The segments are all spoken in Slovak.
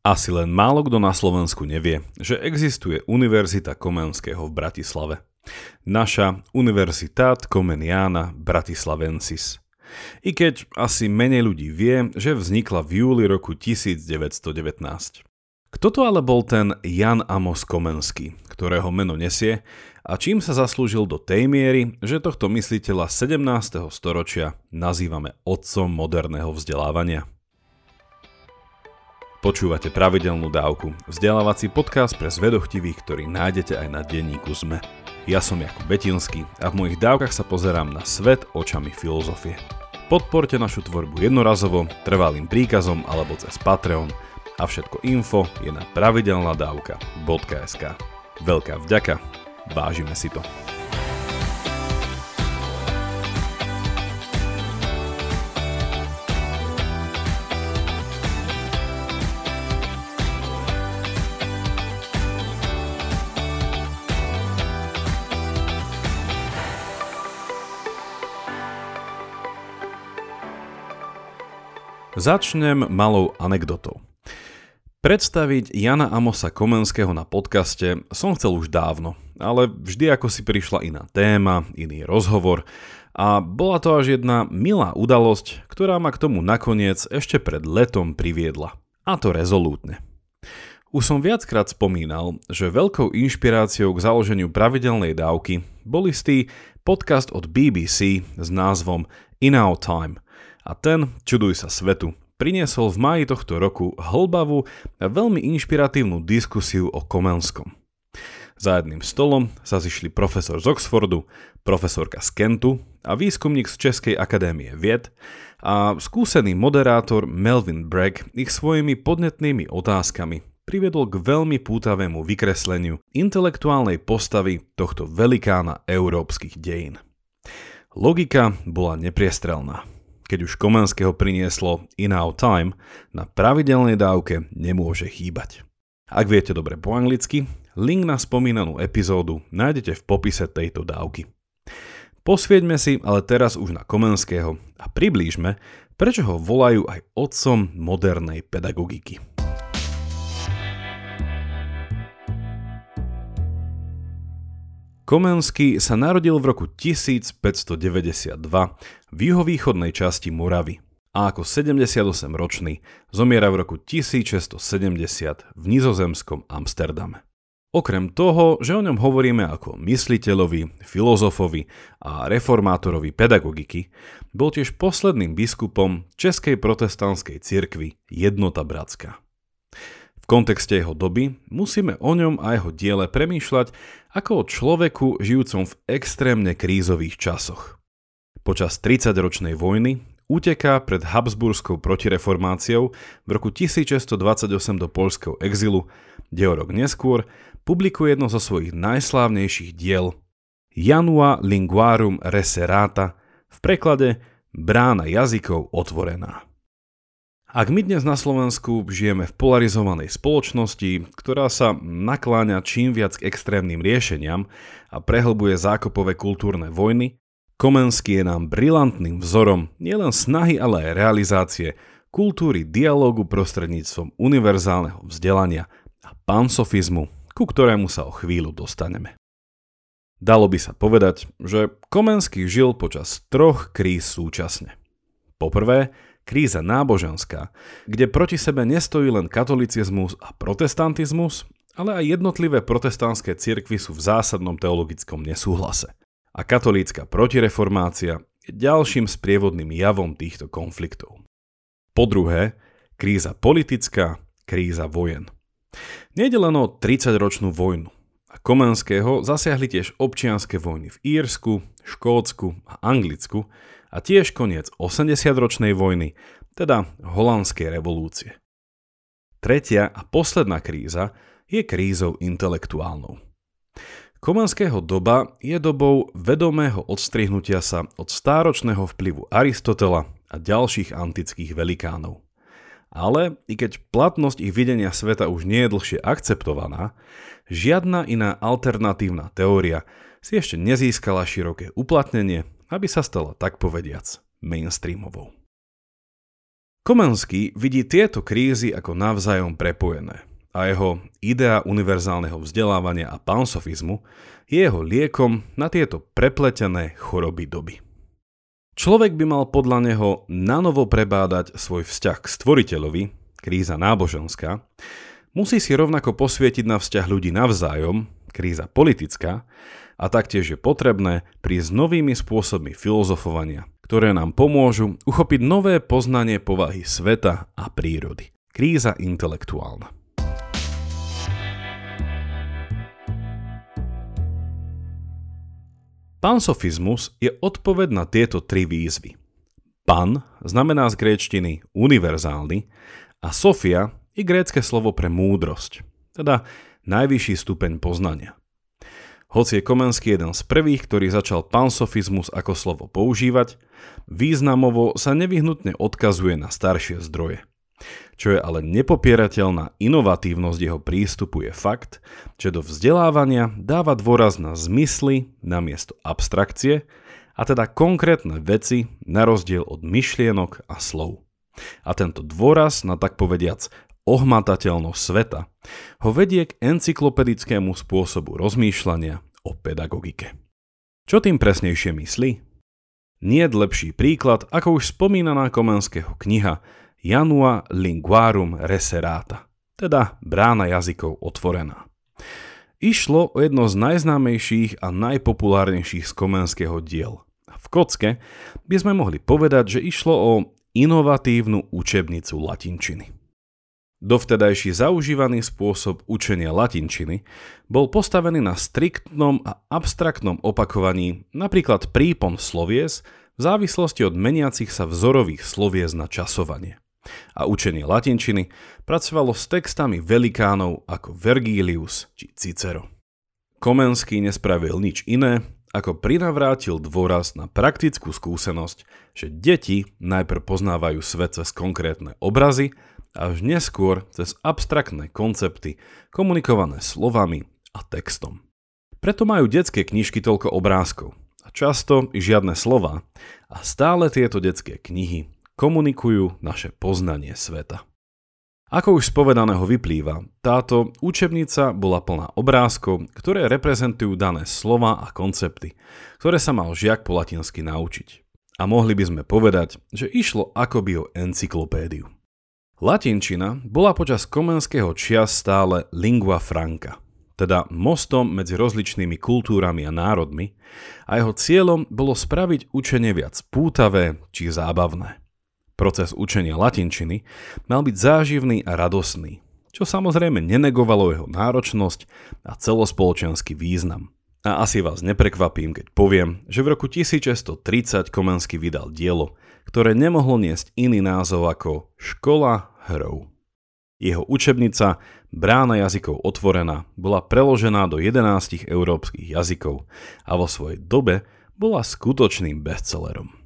Asi len málo kto na Slovensku nevie, že existuje Univerzita Komenského v Bratislave. Naša Universitát Komeniana Bratislavensis. I keď asi menej ľudí vie, že vznikla v júli roku 1919. Kto to ale bol ten Jan Amos Komenský, ktorého meno nesie a čím sa zaslúžil do tej miery, že tohto mysliteľa 17. storočia nazývame otcom moderného vzdelávania? Počúvate pravidelnú dávku, vzdelávací podcast pre zvedochtivých, ktorý nájdete aj na denníku ZME. Ja som Jakub Betinský a v mojich dávkach sa pozerám na svet očami filozofie. Podporte našu tvorbu jednorazovo, trvalým príkazom alebo cez Patreon a všetko info je na pravidelnadavka.sk. Veľká vďaka, vážime si to. Začnem malou anekdotou. Predstaviť Jana Amosa Komenského na podcaste som chcel už dávno, ale vždy ako si prišla iná téma, iný rozhovor a bola to až jedna milá udalosť, ktorá ma k tomu nakoniec ešte pred letom priviedla. A to rezolútne. Už som viackrát spomínal, že veľkou inšpiráciou k založeniu pravidelnej dávky bol istý podcast od BBC s názvom In Our Time – a ten, čuduj sa svetu, priniesol v máji tohto roku hlbavú a veľmi inšpiratívnu diskusiu o Komenskom. Za jedným stolom sa zišli profesor z Oxfordu, profesorka z Kentu a výskumník z Českej akadémie vied a skúsený moderátor Melvin Bragg ich svojimi podnetnými otázkami priviedol k veľmi pútavému vykresleniu intelektuálnej postavy tohto velikána európskych dejín. Logika bola nepriestrelná keď už Komenského prinieslo In Our Time, na pravidelnej dávke nemôže chýbať. Ak viete dobre po anglicky, link na spomínanú epizódu nájdete v popise tejto dávky. Posvieďme si ale teraz už na Komenského a priblížme, prečo ho volajú aj otcom modernej pedagogiky. Komenský sa narodil v roku 1592 v juhovýchodnej časti Moravy a ako 78-ročný zomiera v roku 1670 v nizozemskom Amsterdame. Okrem toho, že o ňom hovoríme ako mysliteľovi, filozofovi a reformátorovi pedagogiky, bol tiež posledným biskupom Českej protestantskej cirkvi Jednota Bratská kontexte jeho doby musíme o ňom a jeho diele premýšľať ako o človeku žijúcom v extrémne krízových časoch. Počas 30-ročnej vojny uteká pred Habsburskou protireformáciou v roku 1628 do polského exilu, kde o rok neskôr publikuje jedno zo svojich najslávnejších diel Janua Linguarum Reserata v preklade Brána jazykov otvorená. Ak my dnes na Slovensku žijeme v polarizovanej spoločnosti, ktorá sa nakláňa čím viac k extrémnym riešeniam a prehlbuje zákopové kultúrne vojny, Komenský je nám brilantným vzorom nielen snahy, ale aj realizácie kultúry dialógu prostredníctvom univerzálneho vzdelania a pansofizmu, ku ktorému sa o chvíľu dostaneme. Dalo by sa povedať, že Komenský žil počas troch kríz súčasne. Poprvé, kríza náboženská, kde proti sebe nestojí len katolicizmus a protestantizmus, ale aj jednotlivé protestantské cirkvy sú v zásadnom teologickom nesúhlase. A katolícka protireformácia je ďalším sprievodným javom týchto konfliktov. Po druhé, kríza politická, kríza vojen. Nejde len o 30-ročnú vojnu. A Komenského zasiahli tiež občianske vojny v Írsku, Škótsku a Anglicku, a tiež koniec 80-ročnej vojny, teda holandskej revolúcie. Tretia a posledná kríza je krízou intelektuálnou. Komenského doba je dobou vedomého odstrihnutia sa od stáročného vplyvu Aristotela a ďalších antických velikánov. Ale i keď platnosť ich videnia sveta už nie je dlhšie akceptovaná, žiadna iná alternatívna teória si ešte nezískala široké uplatnenie aby sa stala tak povediac mainstreamovou. Komenský vidí tieto krízy ako navzájom prepojené a jeho idea univerzálneho vzdelávania a pansofizmu je jeho liekom na tieto prepletené choroby doby. Človek by mal podľa neho nanovo prebádať svoj vzťah k stvoriteľovi, kríza náboženská, musí si rovnako posvietiť na vzťah ľudí navzájom, kríza politická, a taktiež je potrebné prísť novými spôsobmi filozofovania, ktoré nám pomôžu uchopiť nové poznanie povahy sveta a prírody. Kríza intelektuálna. Pansofizmus je odpoved na tieto tri výzvy. Pan znamená z gréčtiny univerzálny a Sofia je grécke slovo pre múdrosť, teda najvyšší stupeň poznania. Hoci je Komenský jeden z prvých, ktorý začal pansofizmus ako slovo používať, významovo sa nevyhnutne odkazuje na staršie zdroje. Čo je ale nepopierateľná inovatívnosť jeho prístupu je fakt, že do vzdelávania dáva dôraz na zmysly namiesto abstrakcie, a teda konkrétne veci na rozdiel od myšlienok a slov. A tento dôraz na tak povediac ohmatateľnosť sveta ho vedie k encyklopedickému spôsobu rozmýšľania o pedagogike. Čo tým presnejšie myslí? Nie lepší príklad ako už spomínaná Komenského kniha Janua Linguarum Reserata, teda brána jazykov otvorená. Išlo o jedno z najznámejších a najpopulárnejších z Komenského diel. V kocke by sme mohli povedať, že išlo o inovatívnu učebnicu latinčiny. Dovtedajší zaužívaný spôsob učenia latinčiny bol postavený na striktnom a abstraktnom opakovaní napríklad prípon slovies v závislosti od meniacich sa vzorových slovies na časovanie a učenie latinčiny pracovalo s textami velikánov ako Vergilius či Cicero. Komenský nespravil nič iné, ako prinavrátil dôraz na praktickú skúsenosť, že deti najprv poznávajú svet cez konkrétne obrazy, až neskôr cez abstraktné koncepty komunikované slovami a textom. Preto majú detské knižky toľko obrázkov a často i žiadne slova a stále tieto detské knihy komunikujú naše poznanie sveta. Ako už z povedaného vyplýva, táto učebnica bola plná obrázkov, ktoré reprezentujú dané slova a koncepty, ktoré sa mal žiak po latinsky naučiť. A mohli by sme povedať, že išlo akoby o encyklopédiu. Latinčina bola počas komenského čias stále lingua franca, teda mostom medzi rozličnými kultúrami a národmi a jeho cieľom bolo spraviť učenie viac pútavé či zábavné. Proces učenia latinčiny mal byť záživný a radosný, čo samozrejme nenegovalo jeho náročnosť a celospoločenský význam. A asi vás neprekvapím, keď poviem, že v roku 1630 Komenský vydal dielo, ktoré nemohlo niesť iný názov ako Škola hrou. Jeho učebnica Brána jazykov otvorená bola preložená do 11 európskych jazykov a vo svojej dobe bola skutočným bestsellerom.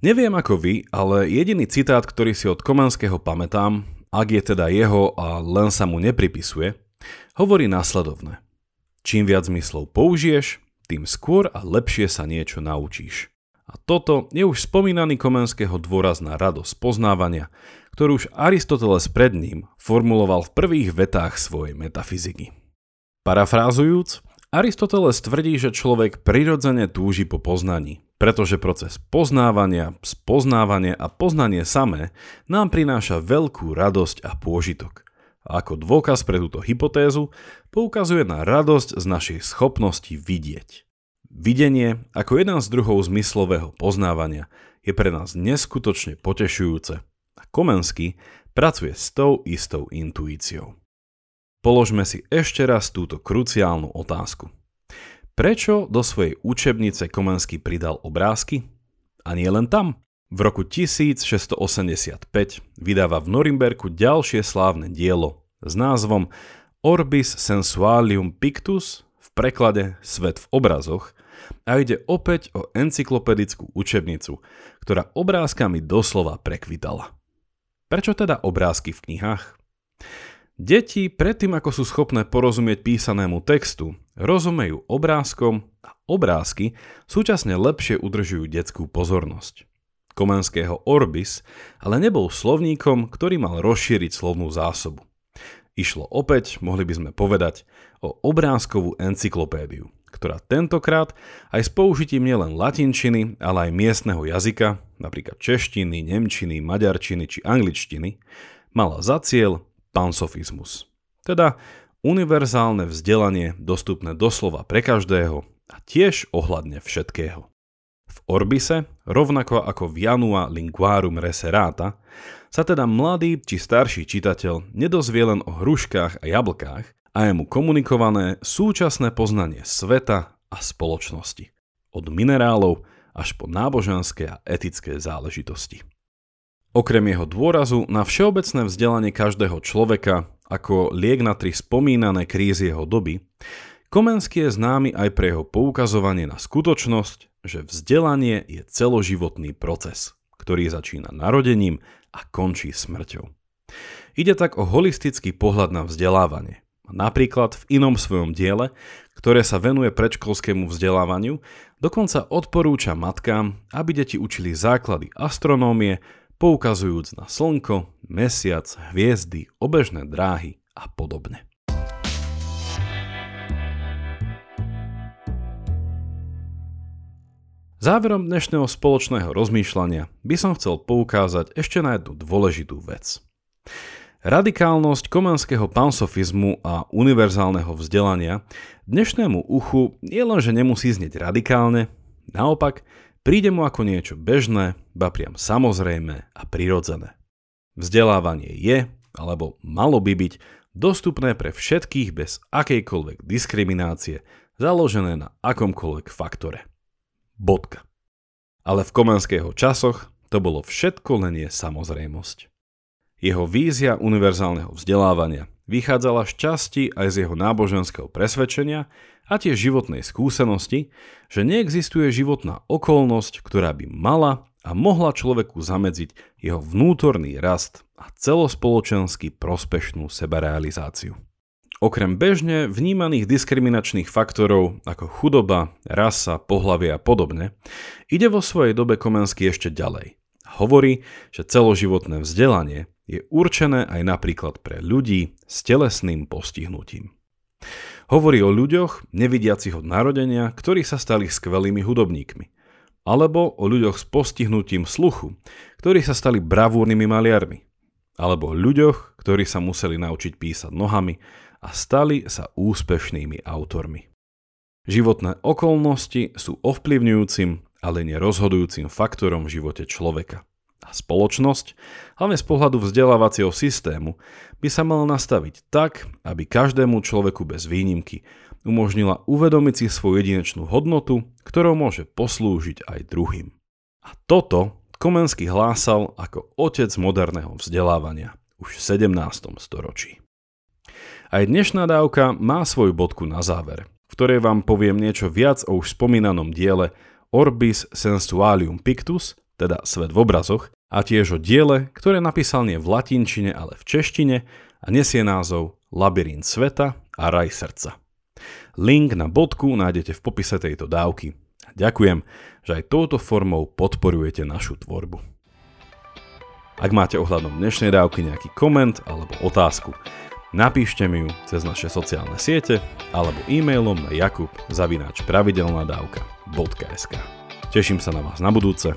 Neviem ako vy, ale jediný citát, ktorý si od Komanského pamätám, ak je teda jeho a len sa mu nepripisuje, hovorí následovne. Čím viac zmyslov použiješ, tým skôr a lepšie sa niečo naučíš. A toto je už spomínaný Komenského dôraz na radosť poznávania, ktorú už Aristoteles pred ním formuloval v prvých vetách svojej metafyziky. Parafrázujúc, Aristoteles tvrdí, že človek prirodzene túži po poznaní, pretože proces poznávania, spoznávania a poznanie samé nám prináša veľkú radosť a pôžitok. Ako dôkaz pre túto hypotézu poukazuje na radosť z našej schopnosti vidieť. Videnie ako jeden z druhov zmyslového poznávania je pre nás neskutočne potešujúce a Komensky pracuje s tou istou intuíciou. Položme si ešte raz túto kruciálnu otázku. Prečo do svojej učebnice Komenský pridal obrázky? A nie len tam. V roku 1685 vydáva v Norimberku ďalšie slávne dielo s názvom Orbis Sensualium Pictus v preklade Svet v obrazoch a ide opäť o encyklopedickú učebnicu, ktorá obrázkami doslova prekvitala. Prečo teda obrázky v knihách? Deti predtým, ako sú schopné porozumieť písanému textu, rozumejú obrázkom a obrázky súčasne lepšie udržujú detskú pozornosť. Komenského Orbis ale nebol slovníkom, ktorý mal rozšíriť slovnú zásobu. Išlo opäť, mohli by sme povedať, o obrázkovú encyklopédiu, ktorá tentokrát aj s použitím nielen latinčiny, ale aj miestneho jazyka, napríklad češtiny, nemčiny, maďarčiny či angličtiny, mala za cieľ pansofizmus. Teda univerzálne vzdelanie dostupné doslova pre každého a tiež ohľadne všetkého. V Orbise, rovnako ako v Janua Linguarum Reserata, sa teda mladý či starší čitateľ nedozvie len o hruškách a jablkách a je mu komunikované súčasné poznanie sveta a spoločnosti. Od minerálov až po náboženské a etické záležitosti. Okrem jeho dôrazu na všeobecné vzdelanie každého človeka ako liek na tri spomínané krízy jeho doby, Komenský je známy aj pre jeho poukazovanie na skutočnosť, že vzdelanie je celoživotný proces, ktorý začína narodením a končí smrťou. Ide tak o holistický pohľad na vzdelávanie. Napríklad v inom svojom diele, ktoré sa venuje predškolskému vzdelávaniu, dokonca odporúča matkám, aby deti učili základy astronómie, poukazujúc na slnko, mesiac, hviezdy, obežné dráhy a podobne. Záverom dnešného spoločného rozmýšľania by som chcel poukázať ešte na jednu dôležitú vec. Radikálnosť komanského pansofizmu a univerzálneho vzdelania dnešnému uchu nie len, že nemusí znieť radikálne, naopak príde mu ako niečo bežné, ba priam samozrejme a prirodzené. Vzdelávanie je, alebo malo by byť, dostupné pre všetkých bez akejkoľvek diskriminácie, založené na akomkoľvek faktore. Bodka. Ale v komanského časoch to bolo všetko len je samozrejmosť. Jeho vízia univerzálneho vzdelávania vychádzala z časti aj z jeho náboženského presvedčenia a tiež životnej skúsenosti, že neexistuje životná okolnosť, ktorá by mala a mohla človeku zamedziť jeho vnútorný rast a celospoločensky prospešnú sebarealizáciu. Okrem bežne vnímaných diskriminačných faktorov ako chudoba, rasa, pohlavie a podobne, ide vo svojej dobe Komensky ešte ďalej. Hovorí, že celoživotné vzdelanie je určené aj napríklad pre ľudí s telesným postihnutím. Hovorí o ľuďoch, nevidiacich od narodenia, ktorí sa stali skvelými hudobníkmi. Alebo o ľuďoch s postihnutím sluchu, ktorí sa stali bravúrnymi maliarmi. Alebo o ľuďoch, ktorí sa museli naučiť písať nohami a stali sa úspešnými autormi. Životné okolnosti sú ovplyvňujúcim, ale nerozhodujúcim faktorom v živote človeka. A spoločnosť, hlavne z pohľadu vzdelávacieho systému, by sa mala nastaviť tak, aby každému človeku bez výnimky umožnila uvedomiť si svoju jedinečnú hodnotu, ktorou môže poslúžiť aj druhým. A toto Komensky hlásal ako otec moderného vzdelávania už v 17. storočí. Aj dnešná dávka má svoju bodku na záver, v ktorej vám poviem niečo viac o už spomínanom diele Orbis Sensualium Pictus, teda Svet v obrazoch, a tiež o diele, ktoré napísal nie v latinčine, ale v češtine a nesie názov Labyrint sveta a raj srdca. Link na bodku nájdete v popise tejto dávky. Ďakujem, že aj touto formou podporujete našu tvorbu. Ak máte ohľadom dnešnej dávky nejaký koment alebo otázku, napíšte mi ju cez naše sociálne siete alebo e-mailom na jakub zavináč pravidelnadavka.sk Teším sa na vás na budúce,